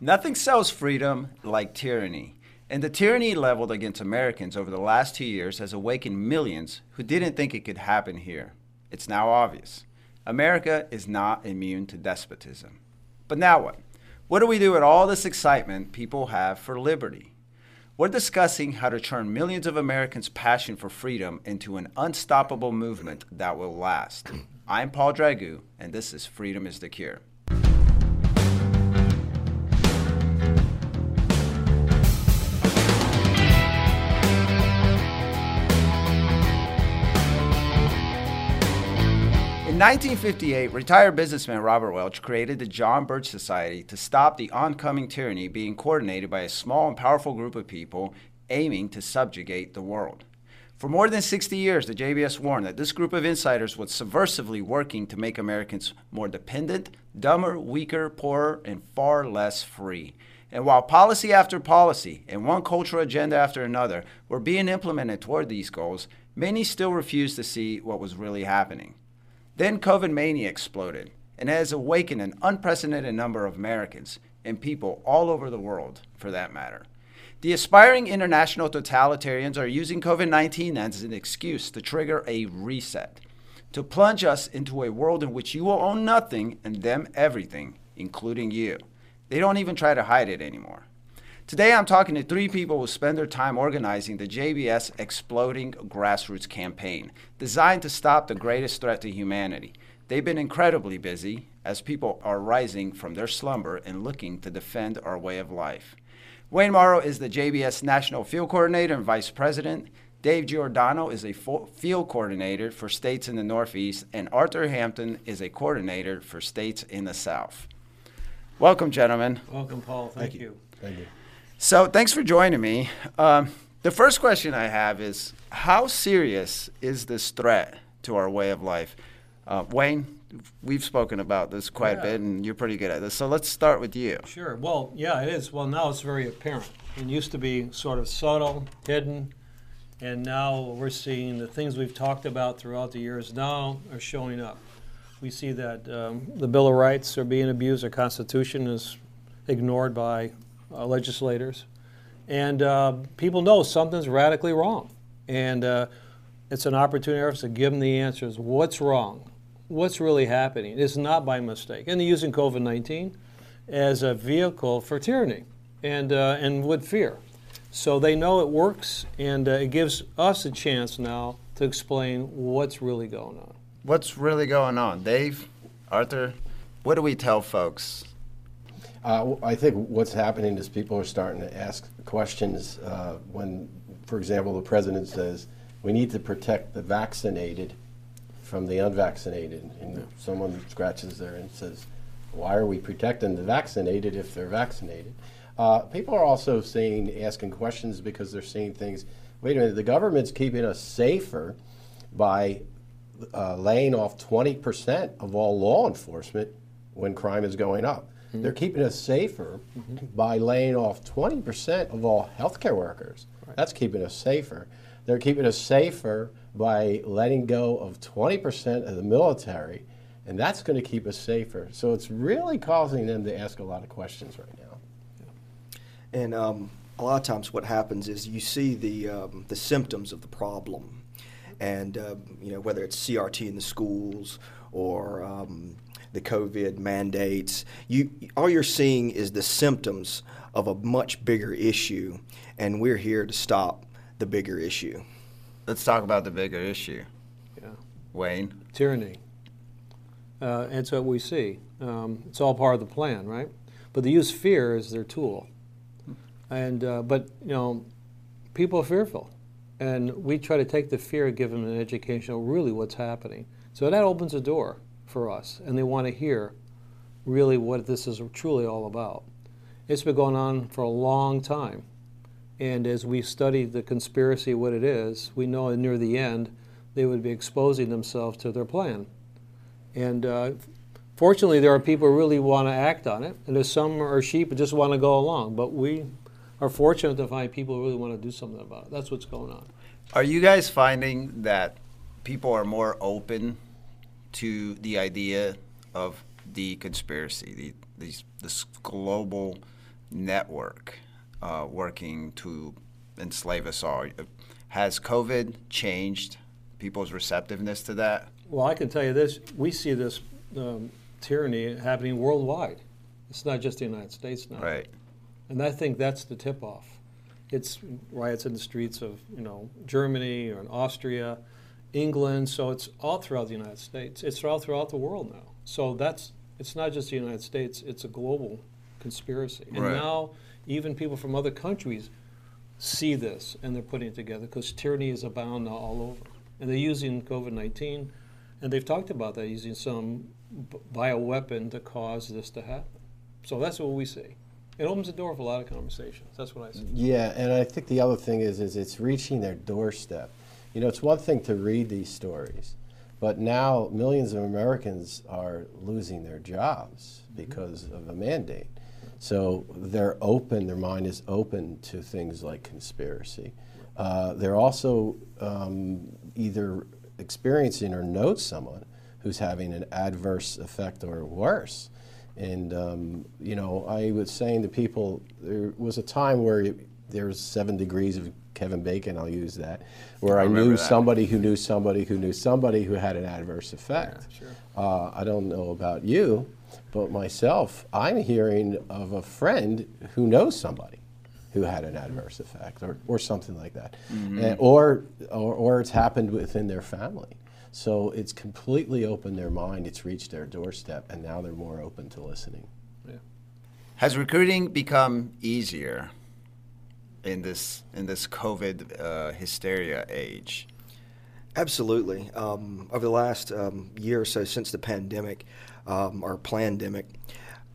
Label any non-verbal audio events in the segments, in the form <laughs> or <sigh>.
Nothing sells freedom like tyranny. And the tyranny leveled against Americans over the last two years has awakened millions who didn't think it could happen here. It's now obvious. America is not immune to despotism. But now what? What do we do with all this excitement people have for liberty? We're discussing how to turn millions of Americans' passion for freedom into an unstoppable movement that will last. I'm Paul Dragu, and this is Freedom is the Cure. In 1958, retired businessman Robert Welch created the John Birch Society to stop the oncoming tyranny being coordinated by a small and powerful group of people aiming to subjugate the world. For more than 60 years, the JBS warned that this group of insiders was subversively working to make Americans more dependent, dumber, weaker, poorer, and far less free. And while policy after policy and one cultural agenda after another were being implemented toward these goals, many still refused to see what was really happening. Then COVID mania exploded and has awakened an unprecedented number of Americans and people all over the world, for that matter. The aspiring international totalitarians are using COVID 19 as an excuse to trigger a reset, to plunge us into a world in which you will own nothing and them everything, including you. They don't even try to hide it anymore. Today, I'm talking to three people who spend their time organizing the JBS Exploding Grassroots campaign, designed to stop the greatest threat to humanity. They've been incredibly busy as people are rising from their slumber and looking to defend our way of life. Wayne Morrow is the JBS National Field Coordinator and Vice President. Dave Giordano is a field coordinator for states in the Northeast, and Arthur Hampton is a coordinator for states in the South. Welcome, gentlemen. Welcome, Paul. Thank, Thank you. you. Thank you. So, thanks for joining me. Um, the first question I have is How serious is this threat to our way of life? Uh, Wayne, we've spoken about this quite Yeah. a bit, and you're pretty good at this. So, let's start with you. Sure. Well, yeah, it is. Well, now it's very apparent. It used to be sort of subtle, hidden, and now we're seeing the things we've talked about throughout the years now are showing up. We see that um, the Bill of Rights are being abused, our Constitution is ignored by uh, legislators, and uh, people know something's radically wrong. And uh, it's an opportunity for us to give them the answers. What's wrong? What's really happening? It's not by mistake. And they're using COVID 19 as a vehicle for tyranny and, uh, and with fear. So they know it works, and uh, it gives us a chance now to explain what's really going on. What's really going on? Dave, Arthur, what do we tell folks? Uh, I think what's happening is people are starting to ask questions uh, when, for example, the president says we need to protect the vaccinated from the unvaccinated, and someone scratches there and says, "Why are we protecting the vaccinated if they're vaccinated?" Uh, people are also saying, asking questions because they're seeing things. Wait a minute, the government's keeping us safer by uh, laying off 20% of all law enforcement when crime is going up. They're keeping us safer by laying off 20% of all healthcare workers. That's keeping us safer. They're keeping us safer by letting go of 20% of the military, and that's going to keep us safer. So it's really causing them to ask a lot of questions right now. And um, a lot of times, what happens is you see the um, the symptoms of the problem, and uh, you know whether it's CRT in the schools or um, the COVID mandates. You all you're seeing is the symptoms of a much bigger issue, and we're here to stop the bigger issue. Let's talk about the bigger issue. Yeah. Wayne. tyranny. Uh, it's what we see. Um, it's all part of the plan, right? But they use fear as their tool. And uh, but you know, people are fearful, and we try to take the fear, and give them an education of really what's happening. So that opens a door for us, and they want to hear really what this is truly all about. It's been going on for a long time, and as we study the conspiracy, what it is, we know near the end they would be exposing themselves to their plan. And uh, fortunately, there are people who really want to act on it, and there's some are sheep who just want to go along. But we are fortunate to find people who really want to do something about it. That's what's going on. Are you guys finding that people are more open to the idea of the conspiracy, the, these, this global network uh, working to enslave us all. Has COVID changed people's receptiveness to that? Well, I can tell you this: we see this um, tyranny happening worldwide. It's not just the United States now. Right. And I think that's the tip-off. It's riots in the streets of you know Germany or in Austria, England. So it's all throughout the United States. It's all throughout the world now. So that's it's not just the United States. It's a global conspiracy. And Right. now even people from other countries see this and they're putting it together because tyranny is abound now all over. And they're using COVID 19, and they've talked about that, using some b- bioweapon to cause this to happen. So that's what we see. It opens the door for a lot of conversations. That's what I see. Yeah, and I think the other thing is, is it's reaching their doorstep. You know, it's one thing to read these stories, but now millions of Americans are losing their jobs because of a mandate. So they're open, their mind is open to things like conspiracy. Uh, they're also um, either experiencing or know someone who's having an adverse effect or worse. And um, you know, I was saying to people, there was a time where you, there was seven degrees of Kevin Bacon. I'll use that, where I I, knew that. somebody who knew somebody who knew somebody who had an adverse effect. Yeah, sure. Uh, I don't know about you, but myself, I'm hearing of a friend who knows somebody who had an adverse effect or, or something like that. And- or, or, or it's happened within their family. So it's completely opened their mind, it's reached their doorstep, and now they're more open to listening. Yeah. Has recruiting become easier in this in this COVID uh, hysteria age? Absolutely. Um, over the last um, year or so since the pandemic um, or pandemic,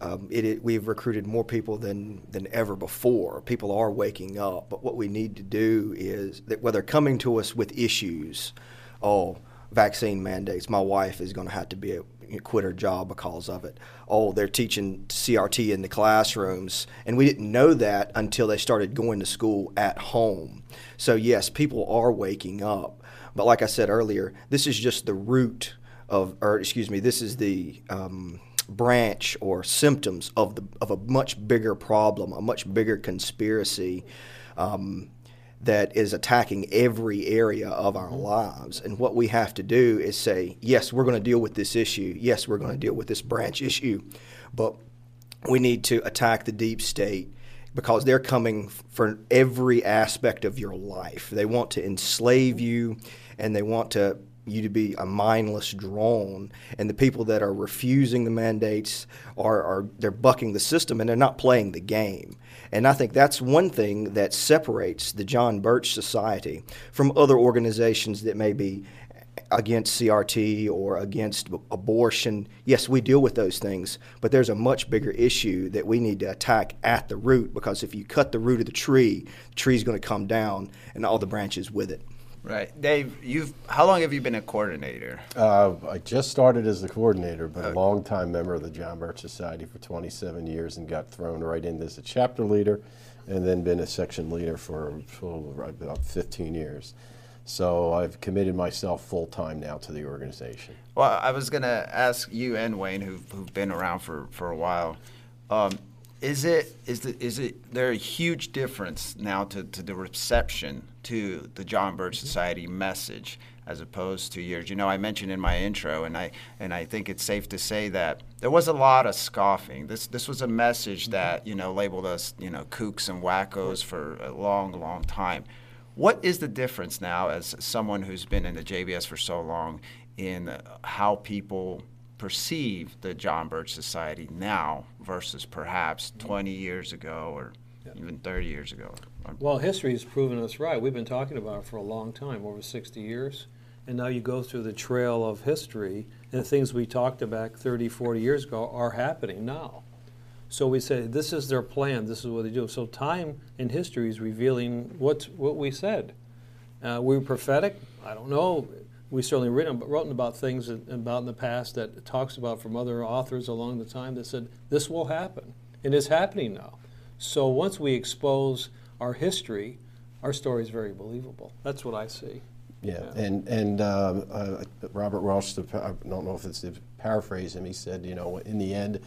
um, it, it, we've recruited more people than, than ever before. People are waking up, but what we need to do is that whether coming to us with issues, oh, vaccine mandates, my wife is going to have to be quit her job because of it. Oh, they're teaching CRT in the classrooms, and we didn't know that until they started going to school at home. So yes, people are waking up. But like I said earlier, this is just the root of, or excuse me, this is the um, branch or symptoms of the of a much bigger problem, a much bigger conspiracy um, that is attacking every area of our mm-hmm. lives. And what we have to do is say, yes, we're going to deal with this issue. Yes, we're going to deal with this branch issue, but we need to attack the deep state because they're coming for every aspect of your life. They want to enslave mm-hmm. you and they want to you to be a mindless drone and the people that are refusing the mandates are, are they're bucking the system and they're not playing the game and i think that's one thing that separates the john birch society from other organizations that may be against CRT or against abortion. Yes, we deal with those things, but there's a much bigger issue that we need to attack at the root because if you cut the root of the tree, the tree's going to come down and all the branches with it. Right, Dave. You've how long have you been a coordinator? Uh, I just started as the coordinator, but a Okay. longtime member of the John Birch Society for 27 years and got thrown right in as a chapter leader and then been a section leader for oh, right about 15 years. So I've committed myself full time now to the organization. Well, I was gonna ask you and Wayne, who've, who've been around for, for a while. Um, is it is the, is it there a huge difference now to, to the reception to the John Birch mm-hmm. Society message as opposed to years? You know, I mentioned in my intro, and I and I think it's safe to say that there was a lot of scoffing. This this was a message mm-hmm. that you know labeled us you know kooks and wackos for a long long time. What is the difference now, as someone who's been in the JBS for so long, in how people perceive the John Birch Society now versus perhaps mm-hmm. 20 years ago or even 30 years ago? Well, history has proven us right. We've been talking about it for a long time, over 60 years. And now you go through the trail of history, and the things we talked about 30, 40 years ago are happening now. So we say, this is their plan, this is what they do. So time in history is revealing what, what we said. Uh, we were prophetic? I don't know. We certainly written, wrote about things about in the past that talks about from other authors along the time that said this will happen. And It is happening now. So once we expose our history, our story is very believable. That's what I see. Yeah, Yeah. and and um, uh, Robert Welch, the, I don't know if it's to paraphrase him, he said, you know, in the end,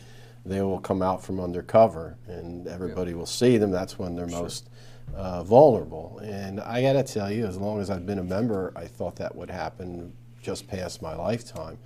they will come out from undercover, and everybody will see them. That's when they're most uh, vulnerable. And I got to tell you, as long as I've been a member, I thought that would happen just past my lifetime.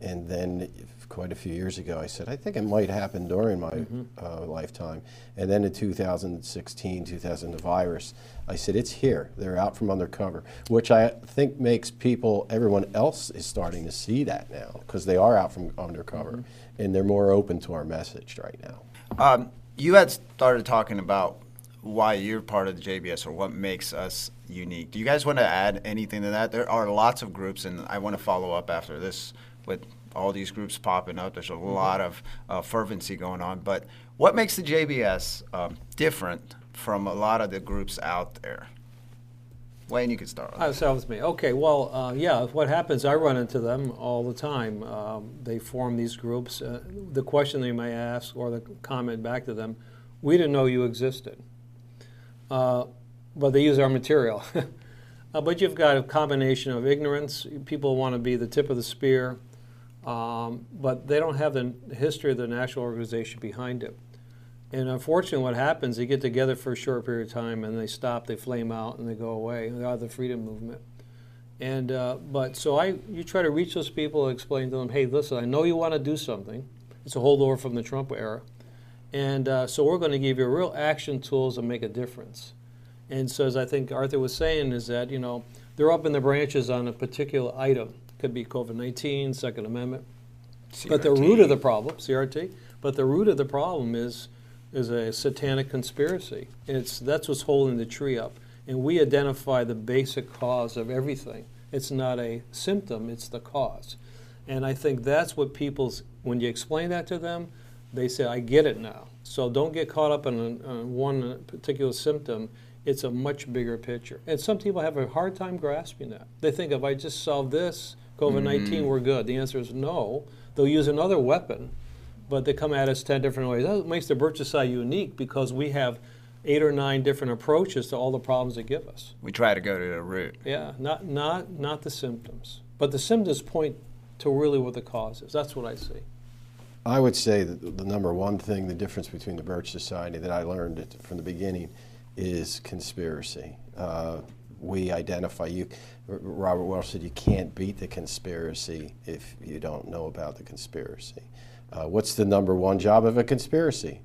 And then quite a few years ago, I said, I think it might happen during my mm-hmm. uh, lifetime. And then in 2016, 2000, the virus, I said, it's here. They're out from undercover, which I think makes people, everyone else is starting to see that now because they are out from undercover mm-hmm. and they're more open to our message right now. Um, you had started talking about why you're part of the JBS or what makes us unique. Do you guys want to add anything to that? There are lots of groups, and I want to follow up after this with all these groups popping up. There's a mm-hmm. lot of uh, fervency going on. But what makes the JBS um, different from a lot of the groups out there? Wayne, you can start. Uh, so with me. Okay. Well, uh, yeah. What happens? I run into them all the time. Um, they form these groups. Uh, the question they may ask, or the comment back to them, "We didn't know you existed," uh, but they use our material. <laughs> Uh, but you've got a combination of ignorance. People want to be the tip of the spear. Um, but they don't have the history of the national organization behind it. And unfortunately, what happens, they get together for a short period of time and they stop, they flame out, and they go away. They are the freedom movement. And uh, but so I, you try to reach those people, and explain to them, hey, listen, I know you want to do something. It's a holdover from the Trump era, and uh, so we're going to give you real action tools that make a difference. And so, as I think Arthur was saying, is that you know they're up in the branches on a particular item, could be COVID 19, Second Amendment. CRT. But the root of the problem, CRT, but the root of the problem is is a satanic conspiracy. It's that's what's holding the tree up. And we identify the basic cause of everything. It's not a symptom, it's the cause. And I think that's what people's when you explain that to them, they say, I get it now. So don't get caught up in a, one particular symptom it's a much bigger picture. And some people have a hard time grasping that. They think if I just solve this, COVID 19, mm-hmm. we're good. The answer is no. They'll use another weapon, but they come at us 10 different ways. That makes the Birch Society unique because we have eight or nine different approaches to all the problems they give us. We try to go to the root. Yeah, not, not, not the symptoms. But the symptoms point to really what the cause is. That's what I see. I would say that the number one thing, the difference between the Birch Society that I learned from the beginning is conspiracy. Uh, we identify you. Robert Welch said you can't beat the conspiracy if you don't know about the conspiracy. Uh, what's the number one job of a conspiracy?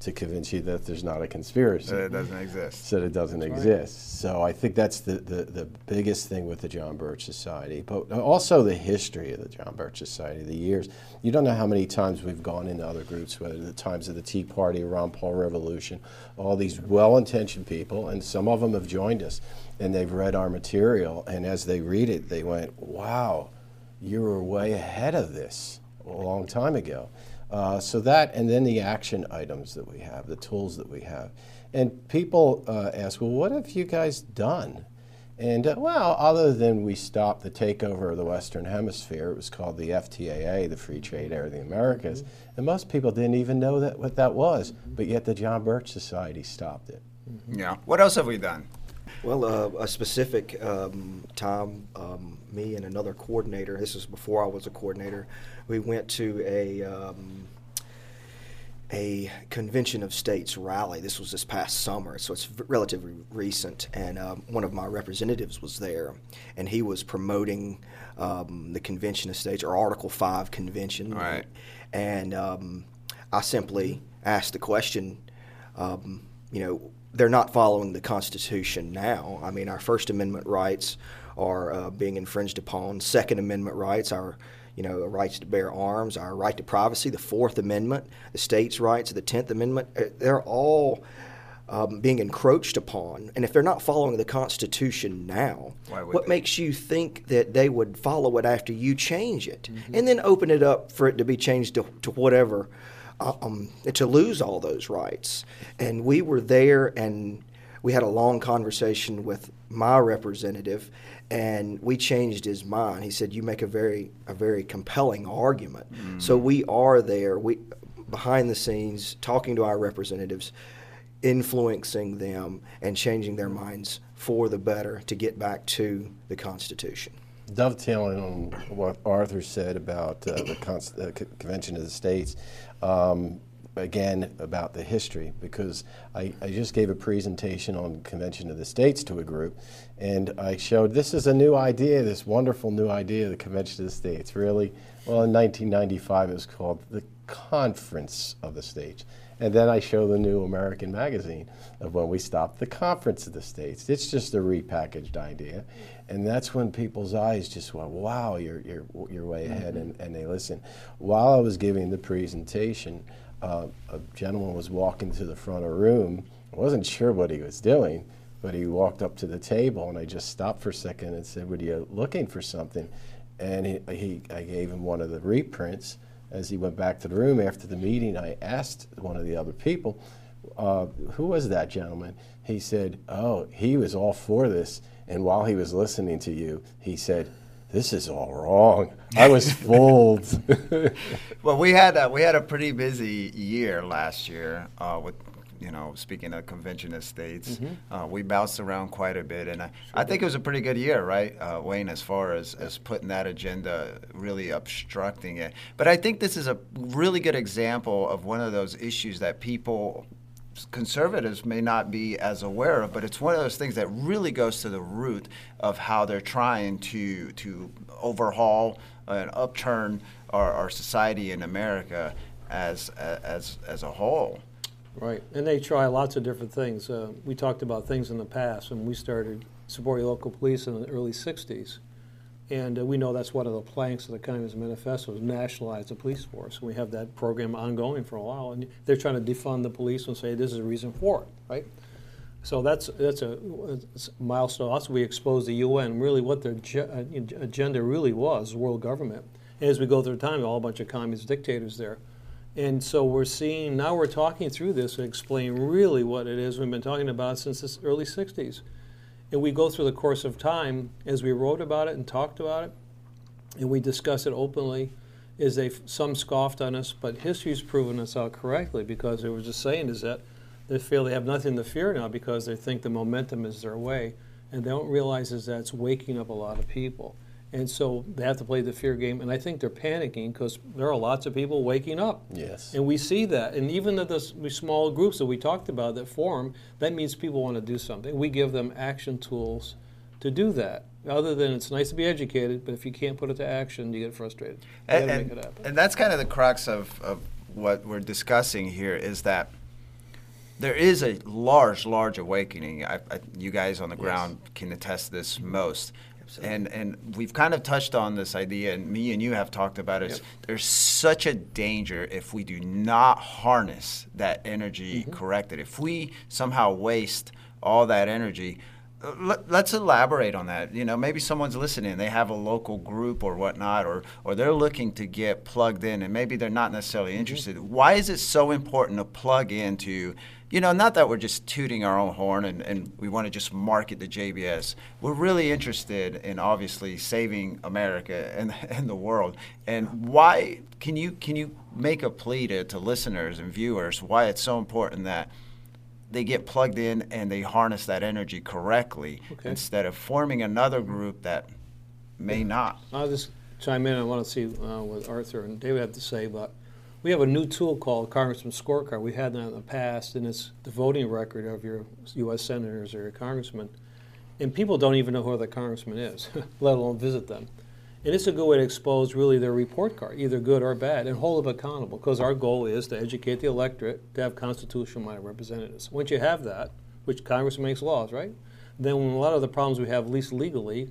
to convince you that there's not a conspiracy. That it doesn't exist. So it doesn't that's exist. Right. So I think that's the, the, the biggest thing with the John Birch Society, but also the history of the John Birch Society, the years. You don't know how many times we've gone into other groups, whether the times of the Tea Party, Ron Paul Revolution, all these well-intentioned people, and some of them have joined us, and they've read our material, and as they read it, they went, wow, you were way ahead of this a long time ago. Uh, so that, and then the action items that we have, the tools that we have. And people uh, ask, well, what have you guys done? And uh, well, other than we stopped the takeover of the Western Hemisphere, it was called the FTAA, the Free Trade Area of the Americas, mm-hmm. and most people didn't even know that what that was. Mm-hmm. But yet, the John Birch Society stopped it. Mm-hmm. Yeah. What else have we done? Well, uh, a specific um, time, um, me and another coordinator. This was before I was a coordinator we went to a um, a convention of states rally. This was this past summer, so it's relatively recent. And um, one of my representatives was there, and he was promoting um, the convention of states or Article Five convention. Right. And um, I simply asked the question, um, you know, they're not following the Constitution now. I mean, our First Amendment rights are uh, being infringed upon. Second Amendment rights are you know, our rights to bear arms, our right to privacy, the Fourth Amendment, the states' rights, the Tenth Amendment, uh, they're all um, being encroached upon. And if they're not following the Constitution now, what they? makes you think that they would follow it after you change it mm-hmm. and then open it up for it to be changed to, to whatever, um, to lose all those rights? And we were there and we had a long conversation with my representative and we changed his mind. He said, "You make a very a very compelling argument." Mm. So we are there, we behind the scenes, talking to our representatives, influencing them, and changing their minds for the better to get back to the Constitution. Dovetailing on what Arthur said about uh, the uh, Convention of the States, um, again about the history because I, I just gave a presentation on Convention of the States to a group, and I showed this is a new idea, this wonderful new idea, the Convention of the States. Really, well, in 1995 it was called the Conference of the States. And then I show the new American magazine of when we stopped the Conference of the States. It's just a repackaged idea. And that's when people's eyes just went, wow, you're, you're, you're way ahead, and, and they listen. While I was giving the presentation, uh, a gentleman was walking to the front of the room. I wasn't sure what he was doing, but he walked up to the table, and I just stopped for a second and said, "Were you looking for something?" And he, he I gave him one of the reprints. As he went back to the room after the meeting, I asked one of the other people, uh, "Who was that gentleman?" He said, "Oh, he was all for this." And while he was listening to you, he said, this is all wrong. I was <laughs> fooled. well, we had a, we had a pretty busy year last year uh, with you know, speaking of convention of states, mm-hmm. uh, we bounced around quite a bit, and I, I think it was a pretty good year, right, uh, Wayne, as far as, as putting that agenda, really obstructing it. But I think this is a really good example of one of those issues that people conservatives may not be as aware of, but it's one of those things that really goes to the root of how they're trying to to overhaul and upturn our, our society in America as as as a whole. Right, and they try lots of different things. Uh, we talked about things in the past when we started supporting local police in the early '60s and uh, we know that's one of the planks of the Communist Manifesto is nationalize the police force. We have that program ongoing for a while, and they're trying to defund the police and say this is a reason for it, right? So that's that's a, a milestone. Also, we exposed the UN really what their uh, agenda really was, world government. And as we go through time, all a bunch of communist dictators there. And so we're seeing now we're talking through this and explain really what it is we've been talking about since the early 60s. And we go through the course of time as we wrote about it and talked about it, and we discuss it openly. Is they some scoffed on us, but history's proven us out correctly because they were just saying is that they feel they have nothing to fear now because they think the momentum is their way, and they don't realize is that it's waking up a lot of people. And so they have to play the fear game. And I think they're panicking because there are lots of people waking up. Yes. And we see that. And even the, the small groups that we talked about that form, that means people want to do something. We give them action tools to do that. Other than it's nice to be educated, but if you can't put it to action, you get frustrated. You and, and, and that's kind of the crux of, of what we're discussing here is that there is a large, large awakening. I, I, you guys on the ground yes. can attest this most. And and we've kind of touched on this idea, and me and you have talked about it. Yep. There's such a danger if we do not harness that energy mm-hmm. correctly. If we somehow waste all that energy, uh, let, us elaborate on that. You know, maybe someone's listening. They have a local group or whatnot, or or they're looking to get plugged in, and maybe they're not necessarily mm-hmm. interested. Mm-hmm. Why is it so important to plug into? You know, not that we're just tooting our own horn and, and we want to just market the JBS. We're really interested in obviously saving America and, <laughs> and the world. And why can you can you make a plea to, to listeners and viewers why it's so important that they get plugged in and they harness that energy correctly okay. instead of forming another group that may not. I'll just chime in. I want to see uh, what Arthur and David have to say about we have a new tool called Congressman Scorecard. We've had that in the past, and it's the voting record of your U.S. senators or your congressmen. And people don't even know who the congressman is, <laughs> let alone visit them. And it's a good way to expose really their report card, either good or bad, and hold them accountable. Because our goal is to educate the electorate to have constitutional minded representatives. Once you have that, which Congress makes laws, right? Then a lot of the problems we have, at least legally,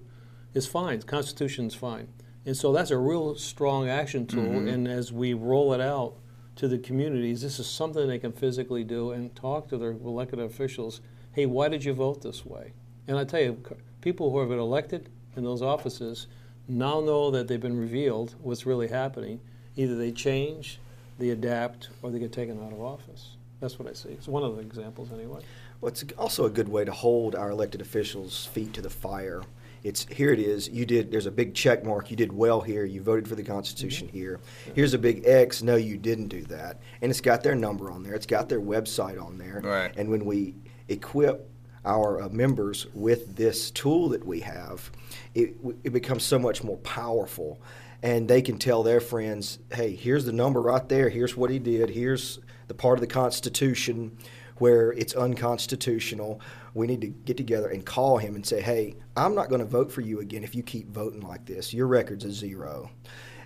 is fine. The Constitution's fine. And so that's a real strong action tool. Mm-hmm. And as we roll it out to the communities, this is something they can physically do and talk to their elected officials. Hey, why did you vote this way? And I tell you, people who have been elected in those offices now know that they've been revealed what's really happening. Either they change, they adapt, or they get taken out of office. That's what I see. It's one of the examples, anyway. Well, it's also a good way to hold our elected officials' feet to the fire it's here it is. You did. There's a big check mark. You did well here. You voted for the Constitution mm-hmm. here. Here's a big X. No, you didn't do that. And it's got their number on there. It's got their website on there. Right. And when we equip our uh, members with this tool that we have, it, it becomes so much more powerful. and they can tell their friends, hey, here's the number right there. Here's what he did. Here's the part of the Constitution where it's unconstitutional. We need to get together and call him and say, hey, I'm not going to vote for you again if you keep voting like this. Your record's a zero.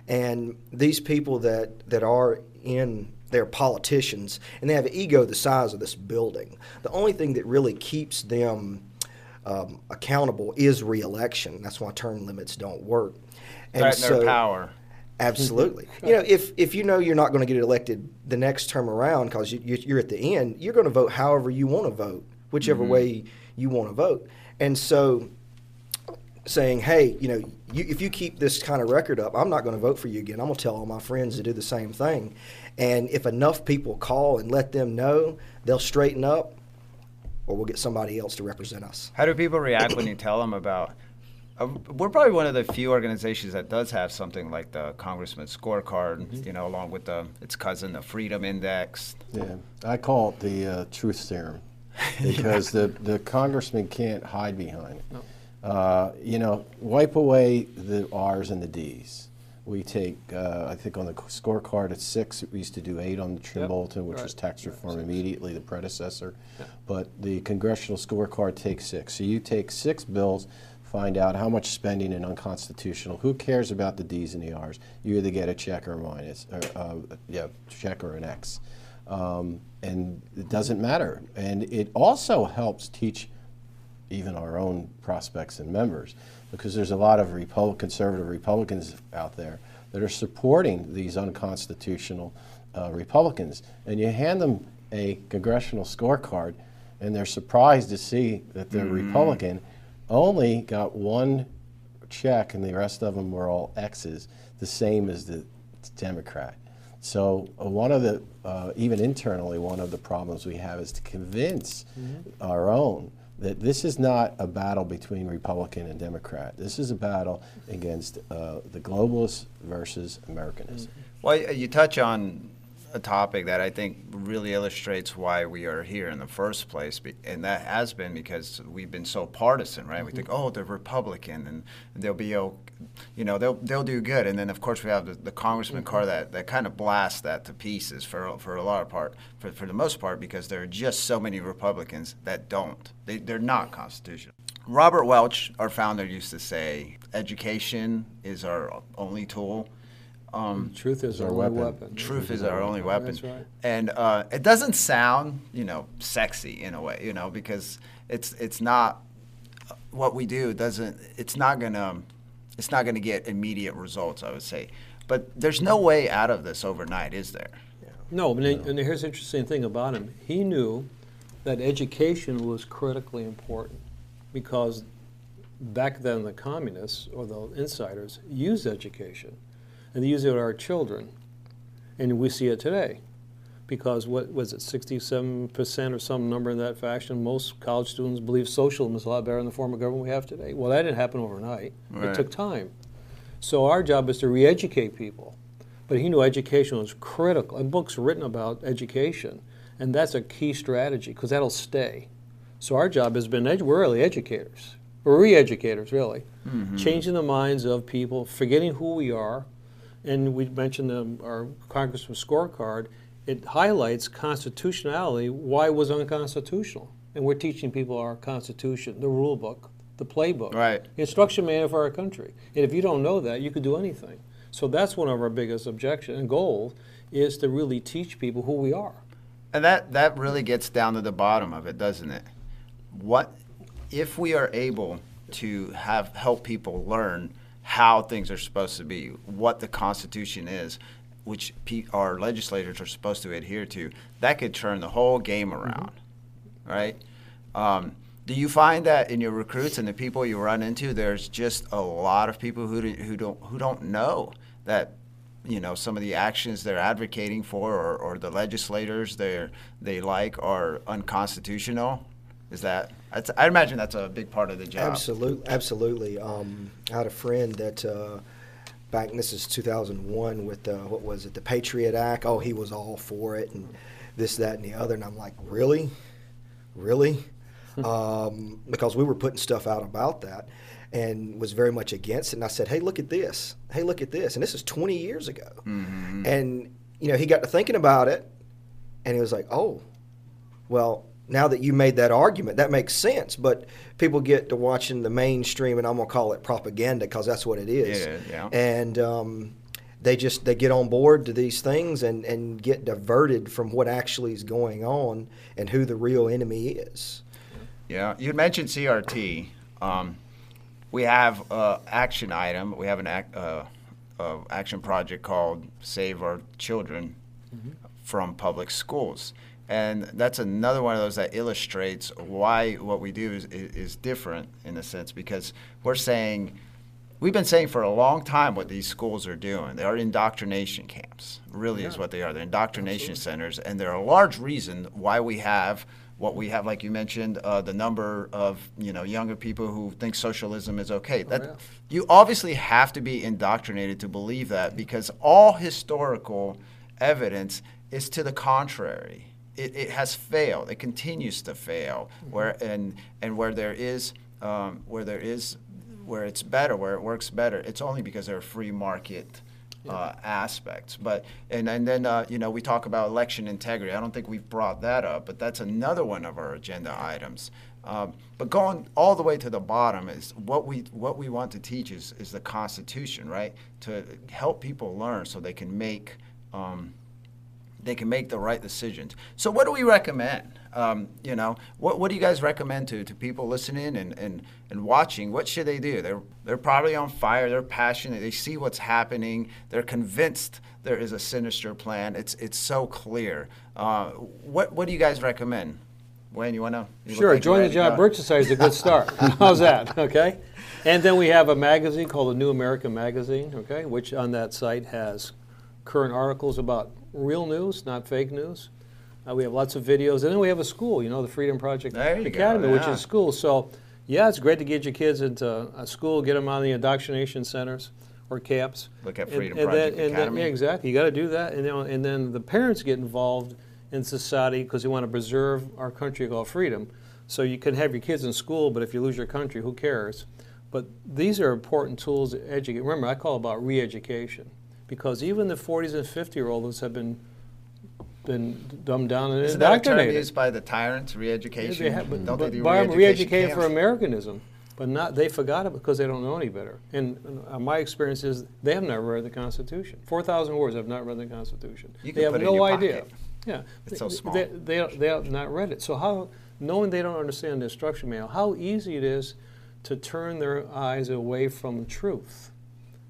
And these people that, that are in they're politicians and they have an ego the size of this building. The only thing that really keeps them um, accountable is reelection. That's why term limits don't work. And Threaten so, their power. Absolutely. you know, if if you know you're not going to get elected the next term around because you, are at the end, you're going to vote however you want to vote, whichever mm-hmm. way you want to vote. And so, saying, hey, you know, you, if you keep this kind of record up, I'm not going to vote for you again. I'm going to tell all my friends to do the same thing. And if enough people call and let them know, they'll straighten up, or we'll get somebody else to represent us. How do people react when you tell them about? Uh, we're probably one of the few organizations that does have something like the Congressman's Scorecard, mm-hmm. you know, along with the its cousin, the Freedom Index. Yeah, I call it the uh, truth serum <laughs> because yeah. the the congressman can't hide behind it. No. Uh, you know, wipe away the R's and the D's. We take, uh, I think on the scorecard at six, we used to do eight on the Trim yep. Bulletin, which right. was tax reform right. immediately, the predecessor. Yeah. But the congressional scorecard takes six. So you take six bills, find out how much spending is unconstitutional. Who cares about the D's and the R's? You either get a check or a minus, or, uh, yeah, check or an X. Um, and it doesn't matter. And it also helps teach even our own prospects and members, because there's a lot of conservative Republicans out there that are supporting these unconstitutional uh, Republicans. And you hand them a congressional scorecard, and they're surprised to see that the mm-hmm. Republican only got one check, and the rest of them were all X's, the same as the Democrat. So uh, one of the, uh, even internally, one of the problems we have is to convince mm-hmm. our own that this is not a battle between Republican and Democrat. This is a battle against uh, the globalists versus Americanism. Well, you touch on a topic that I think really illustrates why we are here in the first place, and that has been because we've been so partisan, right? Mm-hmm. We think, oh, they're Republican, and they'll be, you know, they'll they'll do good, and then of course we have the, the Congressman mm-hmm. car that, that kind of blasts that to pieces for for a lot of part, for for the most part, because there are just so many Republicans that don't. They they're not constitutional. Robert Welch, our founder, used to say, "Education is our only tool." Um, truth is our, our weapon. weapon. Truth is our only weapon. That's right. And uh, it doesn't sound, you know, sexy in a way, you know, because it's it's not what we do. Doesn't it's not gonna it's not gonna get immediate results. I would say, but there's no way out of this overnight, is there? Yeah. No, no. and here's the interesting thing about him. He knew that education was critically important because back then the communists or the insiders used education and they use it with our children. And we see it today. Because what was it, 67% or some number in that fashion? Most college students believe socialism is a lot better than the form of government we have today. Well, that didn't happen overnight. Right. It took time. So our job is to re educate people. But he knew education was critical, and books written about education. And that's a key strategy because that'll stay. So our job has been, we're really educators. We're re educators, really. Mm-hmm. Changing the minds of people, forgetting who we are, and we mentioned the, our Congressman scorecard, it highlights constitutionality, why it was unconstitutional. And we're teaching people our Constitution, the rule book, the playbook, right. the instruction manual for our country. And if you don't know that, you could do anything. So that's one of our biggest objections and goals is to really teach people who we are. And that, that really gets down to the bottom of it, doesn't it? What if we are able to have help people learn how things are supposed to be, what the Constitution is, which our legislators are supposed to adhere to, that could turn the whole game mm-hmm. around, mm-hmm. right? Um, do you find that in your recruits and the people you run into, there's just a lot of people who, who don't who don't know that you know some of the actions they're advocating for or, or the legislators they they like are unconstitutional? Is that I imagine that's a big part of the job. Absolutely, absolutely. Um, I had a friend that uh, back. This is 2001 with uh, what was it, the Patriot Act? Oh, he was all for it, and this, that, and the other. And I'm like, really, really. um, because we were putting stuff out about that and was very much against it. And I said, hey, look at this. Hey, look at this. And this is 20 years ago. Mm-hmm. And, you know, he got to thinking about it and he was like, oh, well, now that you made that argument, that makes sense. But people get to watching the mainstream, and I'm gonna call it propaganda because that's what it is. Yeah, yeah. And um, they just they get on board to these things and and get diverted from what actually is going on and who the real enemy is. Yeah, you mentioned CRT. Um, we have an action item. We have an ac- uh, uh, action project called Save Our Children from Public Schools, and that's another one of those that illustrates why what we do is, is, is different in a sense because we're saying we've been saying for a long time what these schools are doing. They are indoctrination camps, really is what they are. They're indoctrination centers, and they're a large reason why we have what we have, like you mentioned, uh, the number of you know younger people who think socialism is okay. That yeah. you obviously have to be indoctrinated to believe that because all historical evidence is to the contrary. It, it has failed. It continues to fail. Where and and where there is um, where there is where it's better, where it works better, it's only because there are free market uh, aspects. But and and then uh, you know we talk about election integrity. I don't think we've brought that up, but that's another one of our agenda items. Um, but going all the way to the bottom is what we what we want to teach is is the Constitution, right? To help people learn so they can make. Um, they can make the right decisions. So, what do we recommend? Um, you know, what, what do you guys recommend to, to people listening and, and, and watching? What should they do? They're, they're probably on fire, they're passionate, they see what's happening, they're convinced there is a sinister plan. It's, it's so clear. Uh, what, what do you guys recommend? Wayne, you want to? Sure, join the John Birch Society is a good start. <laughs> How's that? Okay. And then we have a magazine called the New American Magazine, okay, which on that site has current articles about real news, not fake news. Uh, we have lots of videos, and then we have a school, you know, the Freedom Project you go, Academy, which yeah. is school. So, yeah, it's great to get your kids into a school, get them on the indoctrination centers or camps. Look at Freedom and Project and Academy. yeah, exactly. You got to do that, and then, and then the parents get involved in society because they want to preserve our country called freedom. So you can have your kids in school, but if you lose your country, who cares? But these are important tools to educate. Remember, I call about re-education because even the 40s and 50 year olds have been been dumbed down and Isn't that a term indoctrinated. used by the tyrants, Yeah, re-education? they have, but, Don't but they do by re-education re-educated for? Americanism, but not they forgot it because they don't know any better. And uh, my experience is they have not read the Constitution. Four thousand words have not read the Constitution. You they have put it in no idea. pocket. Yeah, It's so They- small. They, they, they have not read it. So how, knowing they don't understand the instruction manual, how easy it is to turn their eyes away from the truth.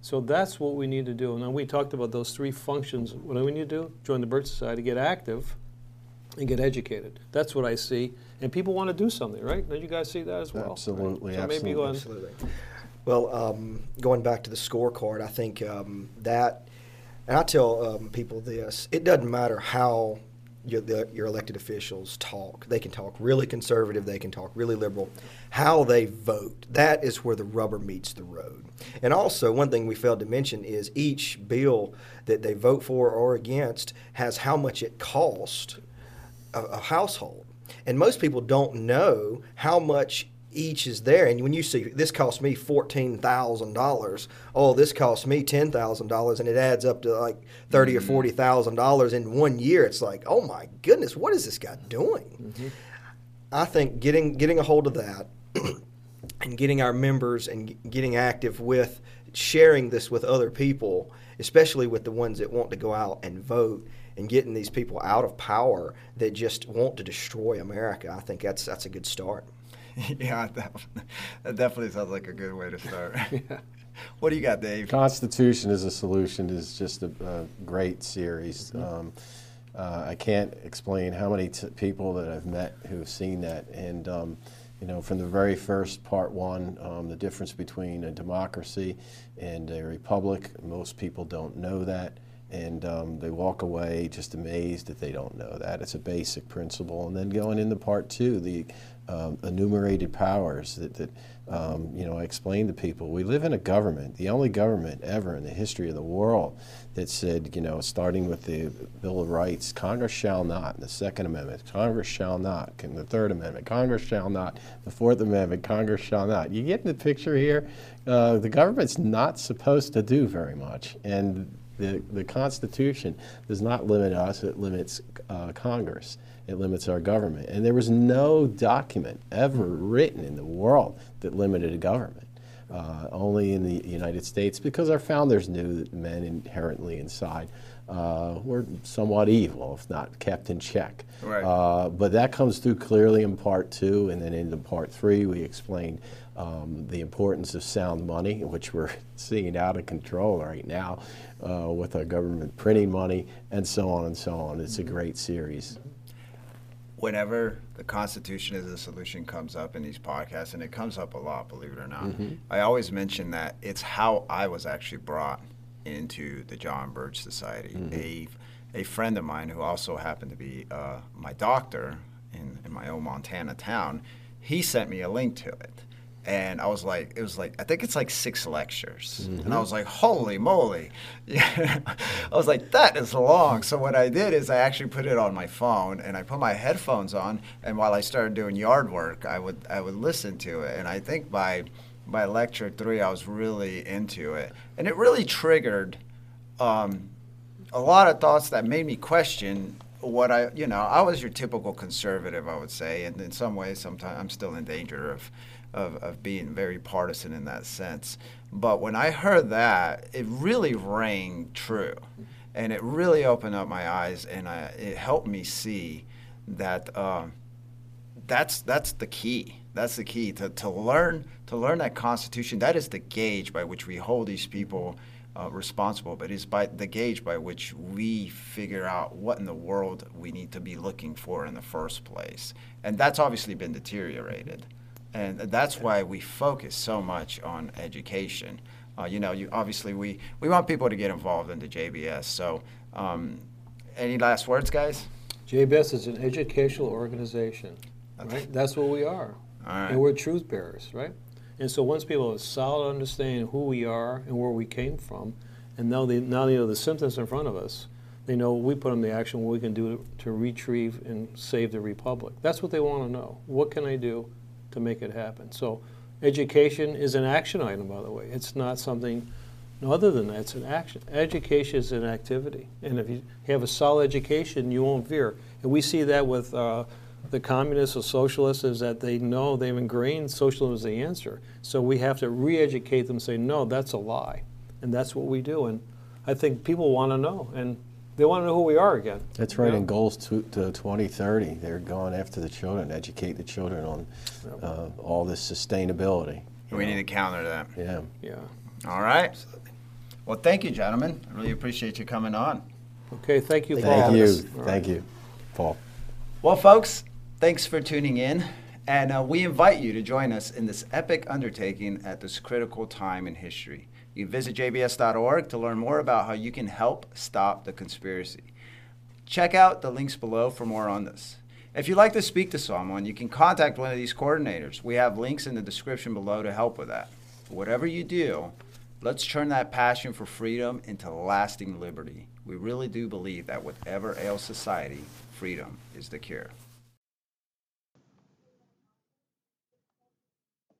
So that's what we need to do. And then we talked about those three functions. What do we need to do? Join the Birch Society, get active, and get educated. That's what I see. And people want to do something, right? Don't you guys see that as well? Absolutely, So maybe go on. Absolutely. Well, um, going back to the scorecard, I think um, that, and I tell um, people this: it doesn't matter how your, the, your elected officials talk. They can talk really conservative. They can talk really liberal. How they vote, that is where the rubber meets the road. And also, one thing we failed to mention is each bill that they vote for or against has how much it cost a, a household. And most people don't know how much each is there. And when you see this cost me fourteen thousand dollars, oh, this cost me ten thousand dollars, and it adds up to like 30 or mm-hmm. forty thousand dollars in one year, it's like, oh my goodness, what is this guy doing? Mm-hmm. I think getting getting a hold of that <clears throat> and getting our members and getting active with sharing this with other people, especially with the ones that want to go out and vote, and getting these people out of power that just want to destroy America. I think that's that's a good start. <laughs> yeah, that, <laughs> that definitely sounds like a good way to start. <laughs> What do you got, Dave? Constitution is a Solution is just a, a great series. Um, uh, I can't explain how many t- people that I've met who've seen that. And, um, you know, from the very first part one, um, the difference between a democracy and a republic, most people don't know that. And um, they walk away just amazed that they don't know that. It's a basic principle. And then going into part two, the um, enumerated powers that, that um, you know, I explained to people. We live in a government, the only government ever in the history of the world that said, you know, starting with the Bill of Rights, Congress shall not, the Second Amendment, Congress shall not, and the Third Amendment, Congress shall not, the Fourth Amendment, Congress shall not. You get the picture here? Uh, the government's not supposed to do very much. And the, the Constitution does not limit us, it limits uh, Congress it limits our government. And there was no document ever written in the world that limited a government. Uh, only in the United States, because our founders knew that men inherently inside uh, were somewhat evil, if not kept in check. Right. Uh, but that comes through clearly in part two, and then into part three, we explained um, the importance of sound money, which we're <laughs> seeing out of control right now uh, with our government printing money, and so on and so on. It's a great series whenever the Constitution as a solution comes up in these podcasts, and it comes up a lot, believe it or not, mm-hmm. I always mention that it's how I was actually brought into the John Birch Society. Mm-hmm. A, a friend of mine who also happened to be uh, my doctor in, in my own Montana town, he sent me a link to it and I was like, it was like, I think it's like six lectures. Mm-hmm. And I was like, holy moly. <laughs> I was like, that is long. So what I did is I actually put it on my phone and I put my headphones on. And while I started doing yard work, I would, I would listen to it. And I think by, by lecture three, I was really into it. And it really triggered um, a lot of thoughts that made me question what I, you know, I was your typical conservative, I would say. And in some ways, sometimes I'm still in danger of, of, of being very partisan in that sense. But when I heard that, it really rang true. And it really opened up my eyes and I, it helped me see that uh, that's, that's the key. That's the key to, to learn to learn that Constitution. That is the gauge by which we hold these people uh, responsible, but it's by the gauge by which we figure out what in the world we need to be looking for in the first place. And that's obviously been deteriorated. And that's why we focus so much on education. Uh, you know, you, obviously we, we want people to get involved in the JBS. So, um, any last words, guys? JBS is an educational organization, right? That's what we are. And we're truth bearers, right? And so once people have a solid understanding of who we are and where we came from, and now they, now they know the symptoms in front of us, they know we put them the action, what we can do to retrieve and save the republic. That's what they want to know. What can I do to make it happen. So education is an action item, by the way. It's not something other than that. It's an action. Education is an activity. And if you have a solid education, you won't veer. And we see that with uh, the communists or socialists is that they know they've ingrained socialism as the answer. So we have to re-educate them, say, no, that's a lie. And that's what we do. And I think people want to know. And they want to know who we are again. That's right. In goals to, to 2030, they're going after the children, educate the children on uh, all this sustainability. We know. need to counter that. Yeah. Yeah. All right. Well, thank you, gentlemen. I really appreciate you coming on. Okay. Thank you. Thank Paul. you. Thank you, Paul. Well, folks, thanks for tuning in. And uh, we invite you to join us in this epic undertaking at this critical time in history. You visit jbs.org to learn more about how you can help stop the conspiracy. Check out the links below for more on this. If you'd like to speak to someone, you can contact one of these coordinators. We have links in the description below to help with that. Whatever you do, let's turn that passion for freedom into lasting liberty. We really do believe that whatever ails society, freedom is the cure.